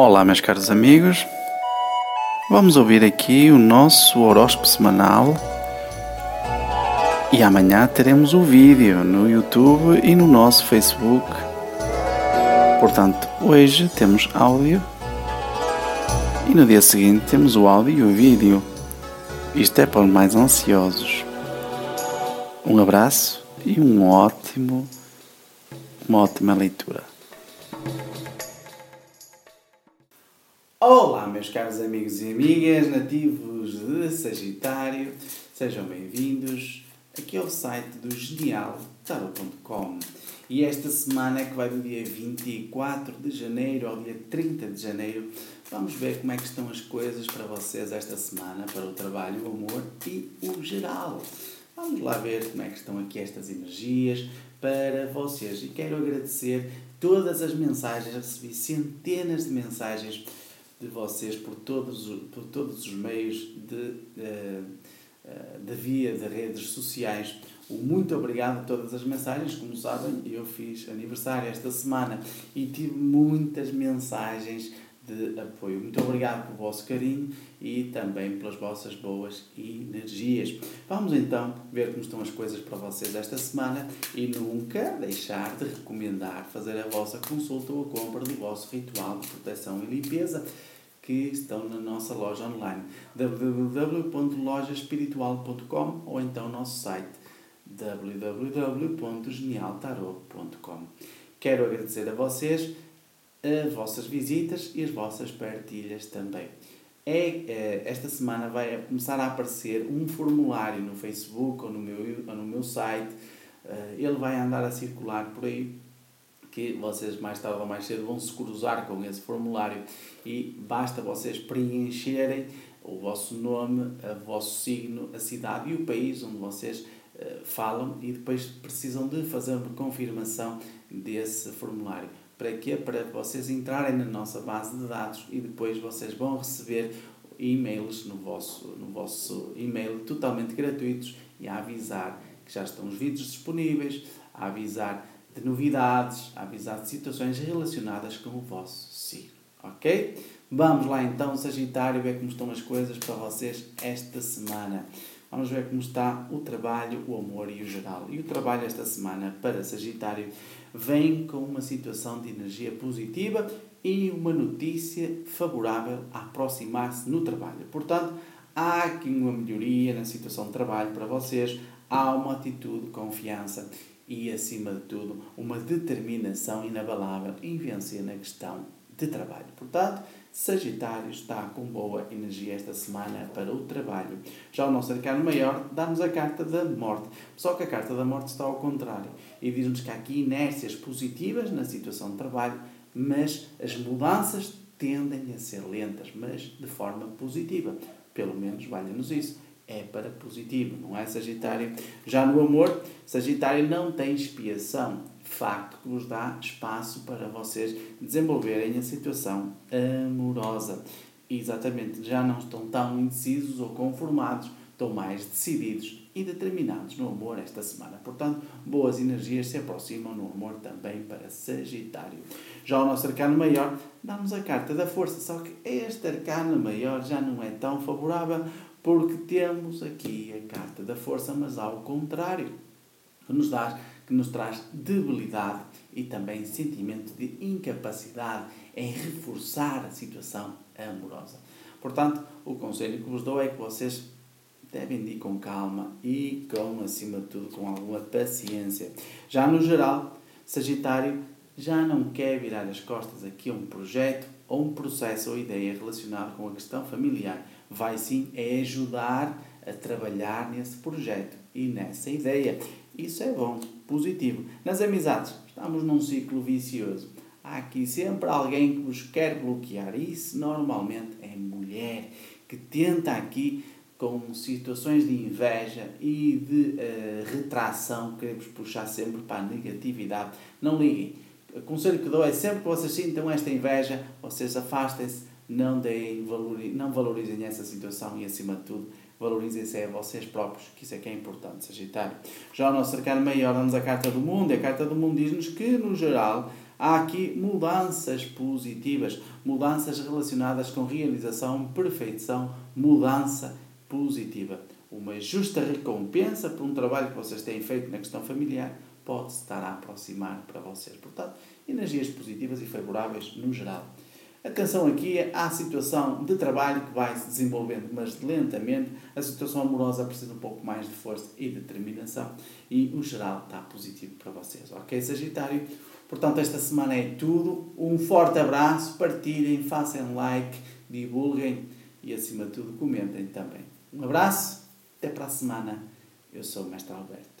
Olá, meus caros amigos. Vamos ouvir aqui o nosso horóscopo semanal. E amanhã teremos o vídeo no YouTube e no nosso Facebook. Portanto, hoje temos áudio e no dia seguinte temos o áudio e o vídeo. Isto é para os mais ansiosos. Um abraço e um ótimo, uma ótima leitura. Olá, meus caros amigos e amigas nativos de Sagitário, sejam bem-vindos aqui ao site do genialtarot.com. E esta semana, que vai do dia 24 de janeiro ao dia 30 de janeiro, vamos ver como é que estão as coisas para vocês esta semana, para o trabalho, o amor e o geral. Vamos lá ver como é que estão aqui estas energias para vocês. E quero agradecer todas as mensagens, recebi centenas de mensagens de vocês por todos, por todos os meios de, uh, uh, de via de redes sociais. O muito obrigado a todas as mensagens. Como sabem, eu fiz aniversário esta semana e tive muitas mensagens de apoio. Muito obrigado pelo vosso carinho e também pelas vossas boas energias. Vamos então ver como estão as coisas para vocês esta semana e nunca deixar de recomendar fazer a vossa consulta ou a compra do vosso ritual de proteção e limpeza que estão na nossa loja online www.lojaspiritual.com ou então nosso site www.genialtarot.com. Quero agradecer a vocês as vossas visitas e as vossas partilhas também. É, é, esta semana vai começar a aparecer um formulário no Facebook ou no meu, ou no meu site. Eh, ele vai andar a circular por aí que vocês mais tarde ou mais cedo vão se cruzar com esse formulário e basta vocês preencherem o vosso nome, o vosso signo, a cidade e o país onde vocês uh, falam e depois precisam de fazer uma confirmação desse formulário. Para quê? Para vocês entrarem na nossa base de dados e depois vocês vão receber e-mails no vosso, no vosso e-mail totalmente gratuitos e a avisar que já estão os vídeos disponíveis, a avisar de novidades, a avisar de situações relacionadas com o vosso signo. Ok? Vamos lá então, Sagitário, ver como estão as coisas para vocês esta semana. Vamos ver como está o trabalho, o amor e o geral. E o trabalho esta semana para Sagitário vem com uma situação de energia positiva e uma notícia favorável a aproximar-se no trabalho. Portanto, há aqui uma melhoria na situação de trabalho para vocês, há uma atitude de confiança e, acima de tudo, uma determinação inabalável em vencer na questão de trabalho. Portanto, Sagitário está com boa energia esta semana para o trabalho. Já o nosso arcano maior dá-nos a carta da morte. Só que a carta da morte está ao contrário e diz-nos que há aqui inércias positivas na situação de trabalho, mas as mudanças tendem a ser lentas, mas de forma positiva. Pelo menos valha-nos isso é para positivo, não é Sagitário? Já no amor, Sagitário não tem expiação, facto que vos dá espaço para vocês desenvolverem a situação amorosa. Exatamente, já não estão tão indecisos ou conformados, estão mais decididos e determinados no amor esta semana. Portanto, boas energias se aproximam no amor também para Sagitário. Já o nosso arcano maior dá-nos a carta da força, só que este arcano maior já não é tão favorável porque temos aqui a carta da força, mas ao contrário, que nos, dá, que nos traz debilidade e também sentimento de incapacidade em reforçar a situação amorosa. Portanto, o conselho que vos dou é que vocês devem ir com calma e com, acima de tudo, com alguma paciência. Já no geral, Sagitário já não quer virar as costas aqui a um projeto ou um processo ou ideia relacionado com a questão familiar vai sim é ajudar a trabalhar nesse projeto e nessa ideia. Isso é bom, positivo. Nas amizades, estamos num ciclo vicioso. Há aqui sempre alguém que vos quer bloquear. Isso normalmente é mulher que tenta aqui com situações de inveja e de uh, retração, queremos puxar sempre para a negatividade. Não liguem. O conselho que dou é sempre que vocês sintam esta inveja, vocês afastem-se não deem não valorizem essa situação e acima de tudo valorizem-se a vocês próprios, que isso é que é importante, Sagitário. Já o nosso arcano maior dá-nos a carta do mundo, e a carta do mundo diz-nos que, no geral, Há aqui mudanças positivas, mudanças relacionadas com realização, perfeição, mudança positiva. Uma justa recompensa por um trabalho que vocês têm feito na questão familiar pode estar a aproximar para vocês. Portanto, energias positivas e favoráveis no geral. Atenção aqui à situação de trabalho que vai se desenvolvendo, mas lentamente. A situação amorosa precisa um pouco mais de força e determinação. E o geral está positivo para vocês. Ok, Sagitário? Portanto, esta semana é tudo. Um forte abraço, partilhem, façam like, divulguem e, acima de tudo, comentem também. Um abraço, até para a semana. Eu sou o Mestre Alberto.